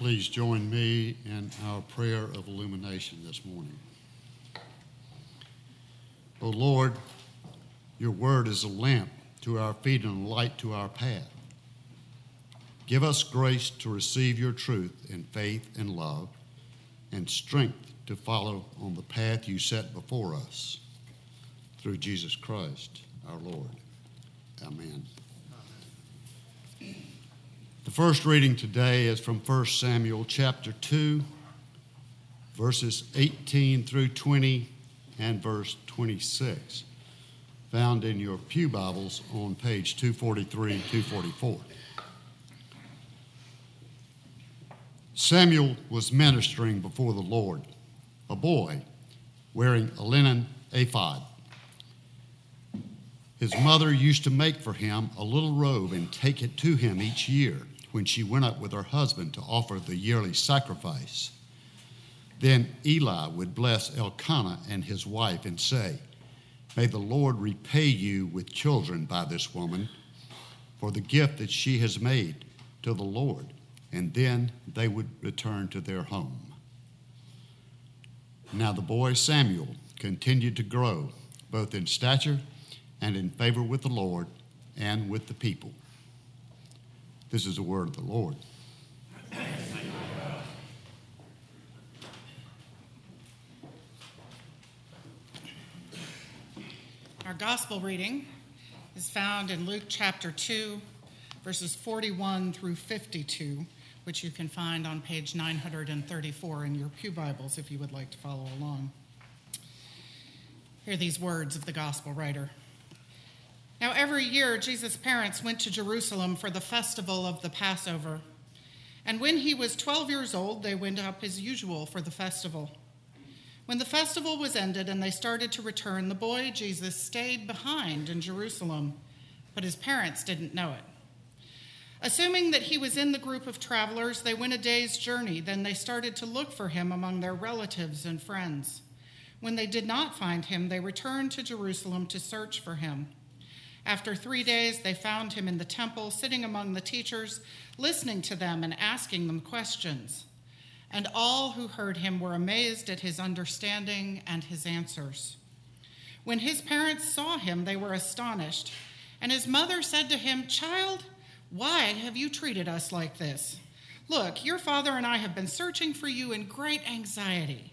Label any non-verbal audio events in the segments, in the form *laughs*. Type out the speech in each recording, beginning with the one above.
please join me in our prayer of illumination this morning. O Lord, your word is a lamp to our feet and a light to our path. Give us grace to receive your truth in faith and love, and strength to follow on the path you set before us. Through Jesus Christ our Lord. Amen. The first reading today is from 1 Samuel chapter 2, verses 18 through 20 and verse 26, found in your Pew Bibles on page 243 and 244. Samuel was ministering before the Lord, a boy wearing a linen ephod. His mother used to make for him a little robe and take it to him each year when she went up with her husband to offer the yearly sacrifice. Then Eli would bless Elkanah and his wife and say, May the Lord repay you with children by this woman for the gift that she has made to the Lord. And then they would return to their home. Now the boy Samuel continued to grow, both in stature and in favor with the Lord and with the people. This is the word of the Lord. Our gospel reading is found in Luke chapter 2, verses 41 through 52, which you can find on page 934 in your Pew Bibles if you would like to follow along. Hear these words of the gospel writer. Now, every year, Jesus' parents went to Jerusalem for the festival of the Passover. And when he was 12 years old, they went up as usual for the festival. When the festival was ended and they started to return, the boy Jesus stayed behind in Jerusalem, but his parents didn't know it. Assuming that he was in the group of travelers, they went a day's journey. Then they started to look for him among their relatives and friends. When they did not find him, they returned to Jerusalem to search for him. After three days, they found him in the temple, sitting among the teachers, listening to them and asking them questions. And all who heard him were amazed at his understanding and his answers. When his parents saw him, they were astonished. And his mother said to him, Child, why have you treated us like this? Look, your father and I have been searching for you in great anxiety.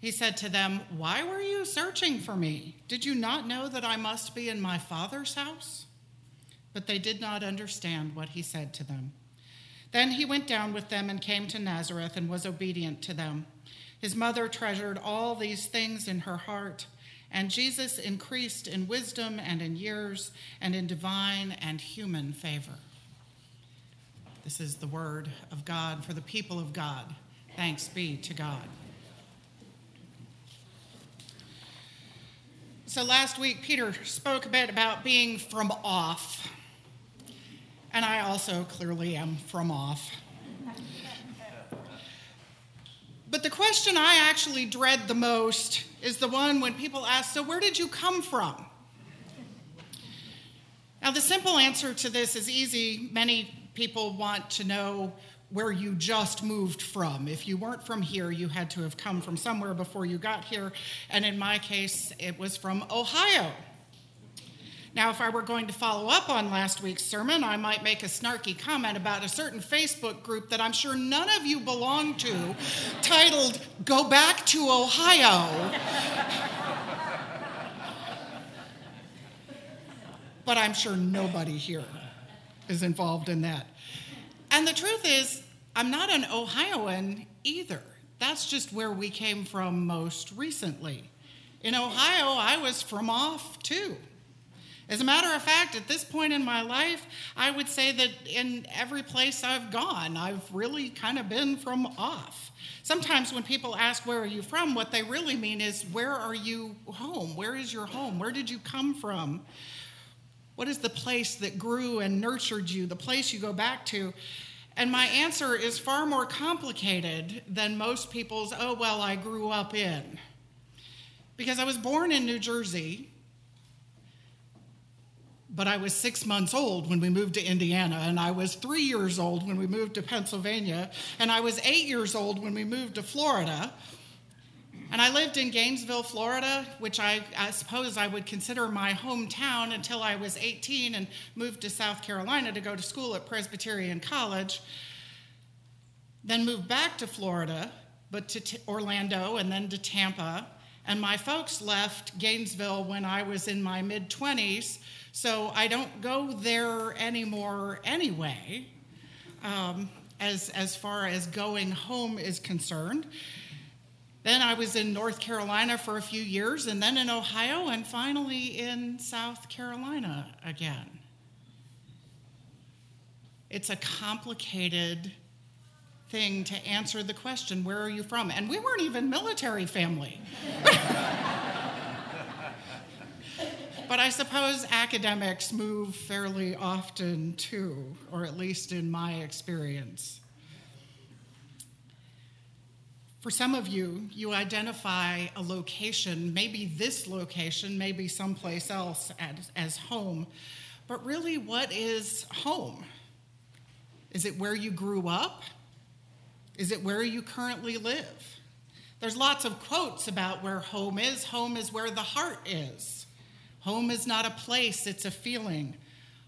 He said to them, Why were you searching for me? Did you not know that I must be in my Father's house? But they did not understand what he said to them. Then he went down with them and came to Nazareth and was obedient to them. His mother treasured all these things in her heart, and Jesus increased in wisdom and in years and in divine and human favor. This is the word of God for the people of God. Thanks be to God. So last week, Peter spoke a bit about being from off. And I also clearly am from off. But the question I actually dread the most is the one when people ask, So, where did you come from? Now, the simple answer to this is easy. Many people want to know where you just moved from. If you weren't from here, you had to have come from somewhere before you got here. And in my case, it was from Ohio. Now, if I were going to follow up on last week's sermon, I might make a snarky comment about a certain Facebook group that I'm sure none of you belong to, titled Go Back to Ohio. but I'm sure nobody here is involved in that. And the truth is, I'm not an Ohioan either. That's just where we came from most recently. In Ohio, I was from off too. As a matter of fact, at this point in my life, I would say that in every place I've gone, I've really kind of been from off. Sometimes when people ask, Where are you from? what they really mean is, Where are you home? Where is your home? Where did you come from? What is the place that grew and nurtured you, the place you go back to? And my answer is far more complicated than most people's, oh, well, I grew up in. Because I was born in New Jersey, but I was six months old when we moved to Indiana, and I was three years old when we moved to Pennsylvania, and I was eight years old when we moved to Florida. And I lived in Gainesville, Florida, which I, I, suppose I would consider my hometown until I was 18 and moved to South Carolina to go to school at Presbyterian College. Then moved back to Florida, but to t- Orlando and then to Tampa. And my folks left Gainesville when I was in my mid 20s, so I don't go there anymore anyway, um, as, as far as going home is concerned. Then I was in North Carolina for a few years, and then in Ohio, and finally in South Carolina again. It's a complicated thing to answer the question, Where are you from? And we weren't even military family. *laughs* but I suppose academics move fairly often too, or at least in my experience. For some of you, you identify a location, maybe this location, maybe someplace else as, as home. But really, what is home? Is it where you grew up? Is it where you currently live? There's lots of quotes about where home is. Home is where the heart is. Home is not a place, it's a feeling.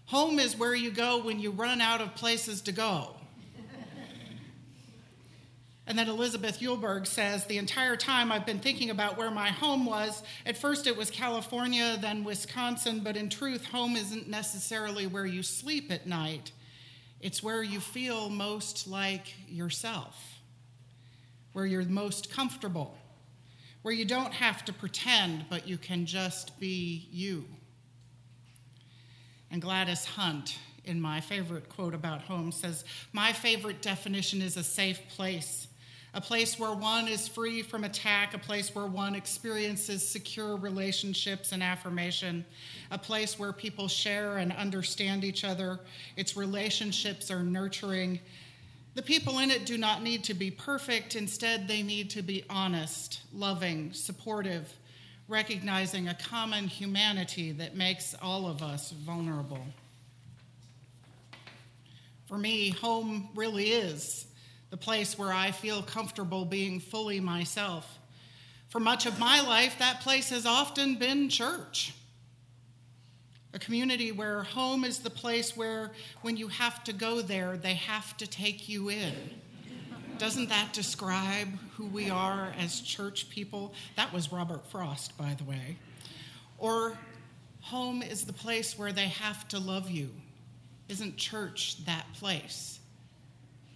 Home is where you go when you run out of places to go. And then Elizabeth Eulberg says, The entire time I've been thinking about where my home was. At first it was California, then Wisconsin, but in truth, home isn't necessarily where you sleep at night. It's where you feel most like yourself, where you're most comfortable, where you don't have to pretend, but you can just be you. And Gladys Hunt, in my favorite quote about home, says, My favorite definition is a safe place a place where one is free from attack, a place where one experiences secure relationships and affirmation, a place where people share and understand each other. Its relationships are nurturing. The people in it do not need to be perfect, instead, they need to be honest, loving, supportive, recognizing a common humanity that makes all of us vulnerable. For me, home really is the place where I feel comfortable being fully myself. For much of my life, that place has often been church. A community where home is the place where, when you have to go there, they have to take you in. Doesn't that describe who we are as church people? That was Robert Frost, by the way. Or home is the place where they have to love you. Isn't church that place?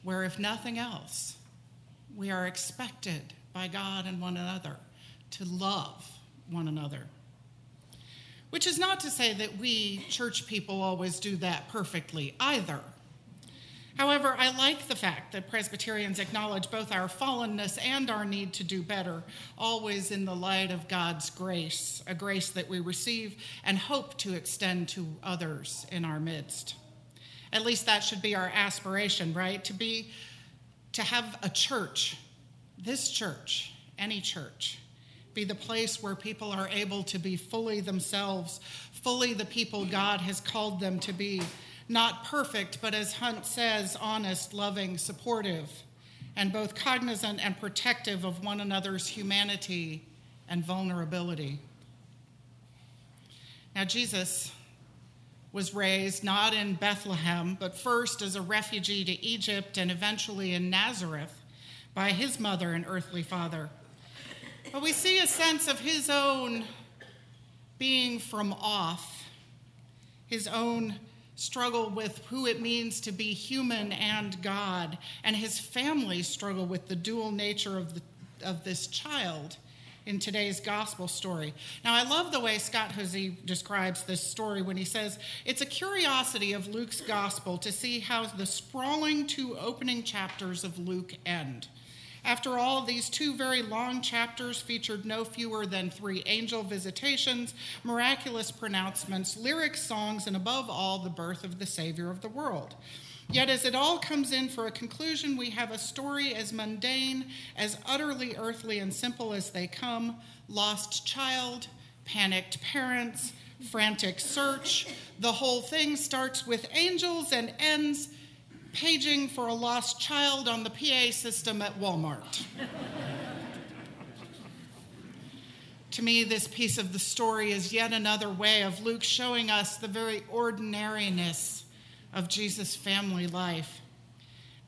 Where, if nothing else, we are expected by God and one another to love one another. Which is not to say that we church people always do that perfectly either. However, I like the fact that Presbyterians acknowledge both our fallenness and our need to do better, always in the light of God's grace, a grace that we receive and hope to extend to others in our midst. At least that should be our aspiration, right? To be, to have a church, this church, any church, be the place where people are able to be fully themselves, fully the people God has called them to be. Not perfect, but as Hunt says, honest, loving, supportive, and both cognizant and protective of one another's humanity and vulnerability. Now, Jesus was raised not in Bethlehem, but first as a refugee to Egypt and eventually in Nazareth by his mother and earthly father. But we see a sense of his own being from off, his own struggle with who it means to be human and God, and his family struggle with the dual nature of, the, of this child in today's gospel story. Now, I love the way Scott Hoezee describes this story when he says it's a curiosity of Luke's gospel to see how the sprawling two opening chapters of Luke end. After all, these two very long chapters featured no fewer than three angel visitations, miraculous pronouncements, lyric songs, and above all, the birth of the Savior of the world. Yet, as it all comes in for a conclusion, we have a story as mundane, as utterly earthly and simple as they come lost child, panicked parents, frantic search. The whole thing starts with angels and ends paging for a lost child on the PA system at Walmart. to me, this piece of the story is yet another way of Luke showing us the very ordinariness of Jesus' family life.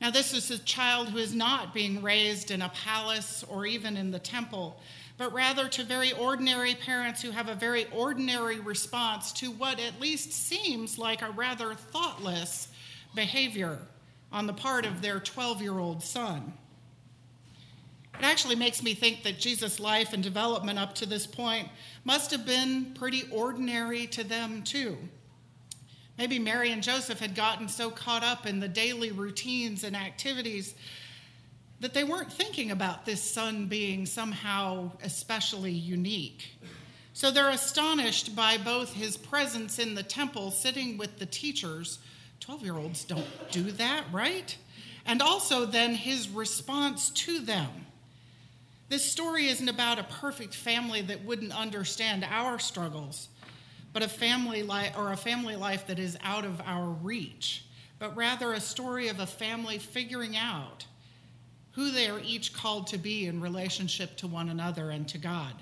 Now, this is a child who is not being raised in a palace or even in the temple, but rather to very ordinary parents who have a very ordinary response to what at least seems like a rather thoughtless behavior on the part of their 12 year old son. It actually makes me think that Jesus' life and development up to this point must have been pretty ordinary to them too. Maybe Mary and Joseph had gotten so caught up in the daily routines and activities that they weren't thinking about this son being somehow especially unique. So they're astonished by both his presence in the temple, sitting with the teachers. 12 year olds don't do that, right? And also then his response to them. This story isn't about a perfect family that wouldn't understand our struggles, but a family life or a family life that is out of our reach, but rather a story of a family figuring out who they are each called to be in relationship to one another and to God.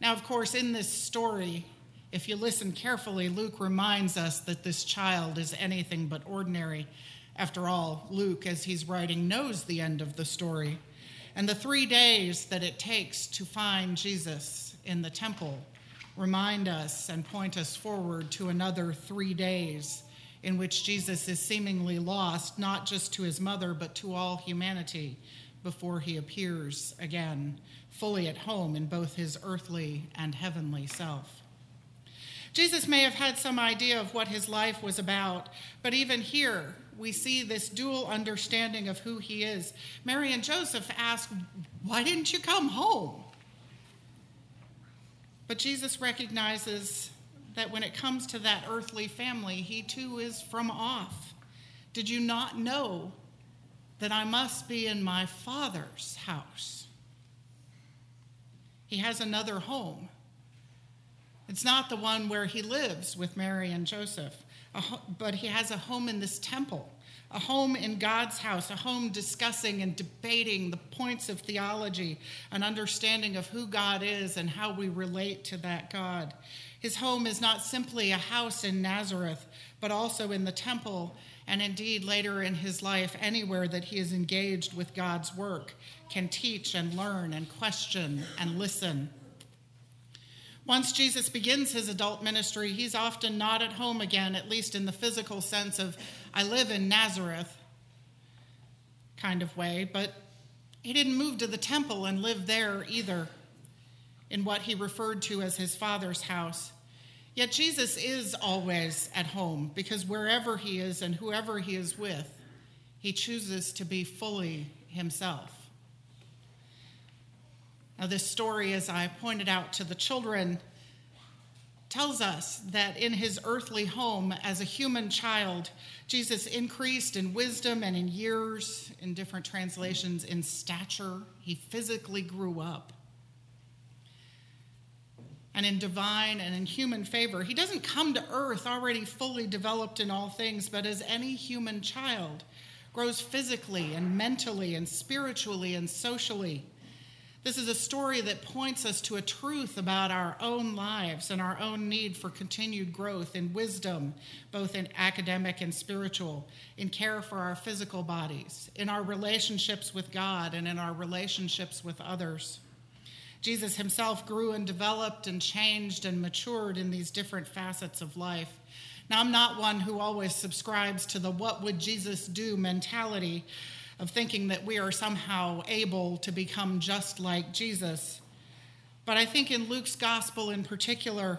Now, of course, in this story, if you listen carefully, Luke reminds us that this child is anything but ordinary. After all, Luke, as he's writing, knows the end of the story. And the three days that it takes to find Jesus in the temple remind us and point us forward to another three days in which Jesus is seemingly lost, not just to his mother, but to all humanity before he appears again, fully at home in both his earthly and heavenly self. Jesus may have had some idea of what his life was about, but even here we see this dual understanding of who he is. Mary and Joseph ask, Why didn't you come home? But Jesus recognizes that when it comes to that earthly family, he too is from off. Did you not know that I must be in my Father's house? He has another home. It's not the one where he lives with Mary and Joseph, but he has a home in this temple a home in God's house, a home discussing and debating the points of theology, an understanding of who God is and how we relate to that God. His home is not simply a house in Nazareth, but also in the temple, and indeed later in his life, anywhere that he is engaged with God's work, can teach and learn and question and listen. Once Jesus begins his adult ministry, he's often not at home again, at least in the physical sense of I live in Nazareth kind of way, but he didn't move to the temple and live there either in what he referred to as his father's house. Yet Jesus is always at home because wherever he is and whoever he is with, he chooses to be fully himself. Now, this story, as I pointed out to the children, tells us that in his earthly home as a human child, Jesus increased in wisdom and in years, in different translations, in stature. He physically grew up. And in divine and in human favor. He doesn't come to earth already fully developed in all things, but as any human child grows physically and mentally and spiritually and socially this is a story that points us to a truth about our own lives and our own need for continued growth in wisdom, both in academic and spiritual, in care for our physical bodies, in our relationships with God, and in our relationships with others. Jesus himself grew and developed and changed and matured in these different facets of life. Now, I'm not one who always subscribes to the what would Jesus do mentality of thinking that we are somehow able to become just like Jesus. But I think in Luke's gospel in particular,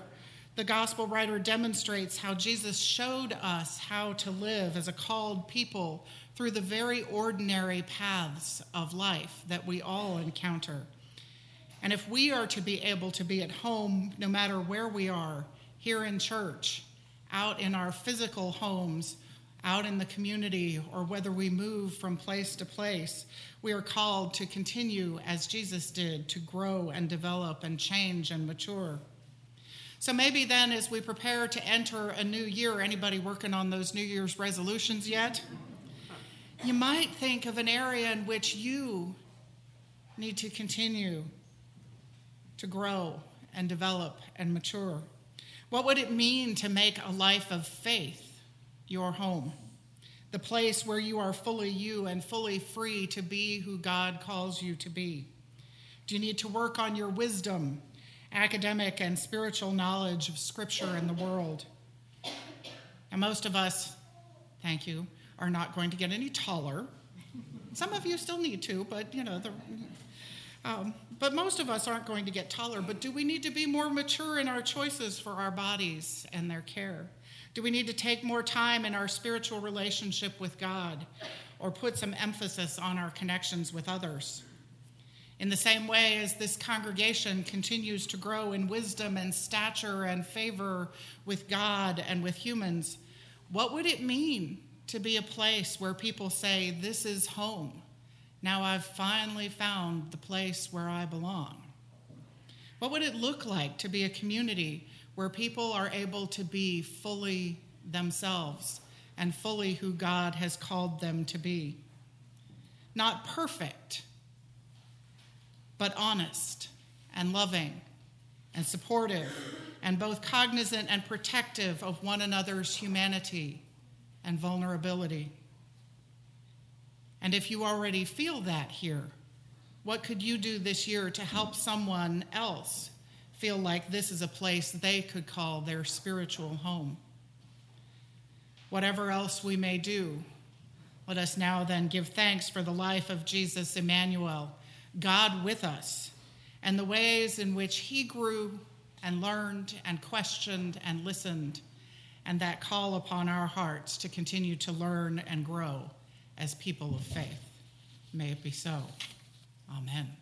the gospel writer demonstrates how Jesus showed us how to live as a called people through the very ordinary paths of life that we all encounter. And if we are to be able to be at home, no matter where we are, here in church, out in our physical homes, out in the community or whether we move from place to place, we are called to continue as Jesus did to grow and develop and change and mature. So maybe then, as we prepare to enter a new year, anybody working on those New Year's resolutions yet? You might think of an area in which you need to continue to grow and develop and mature. What would it mean to make a life of faith your home? The place where you are fully you and fully free to be who God calls you to be. Do you need to work on your wisdom, academic and spiritual knowledge of Scripture and the world? And most of us, thank you, are not going to get any taller. Some of you still need to, but you know, the, um, but most of us aren't going to get taller. But do we need to be more mature in our choices for our bodies and their care? Do we need to take more time in our spiritual relationship with God or put some emphasis on our connections with others? In the same way as this congregation continues to grow in wisdom and stature and favor with God and with humans, what would it mean to be a place where people say, This is home? Now I've finally found the place where I belong. What would it look like to be a community where people are able to be fully themselves and fully who God has called them to be? Not perfect, but honest and loving and supportive and both cognizant and protective of one another's humanity and vulnerability. And if you already feel that here, what could you do this year to help someone else feel like this is a place they could call their spiritual home? Whatever else we may do, let us now then give thanks for the life of Jesus Emmanuel, God with us, and the ways in which he grew and learned and questioned and listened, and that call upon our hearts to continue to learn and grow as people of faith. May it be so. Amen.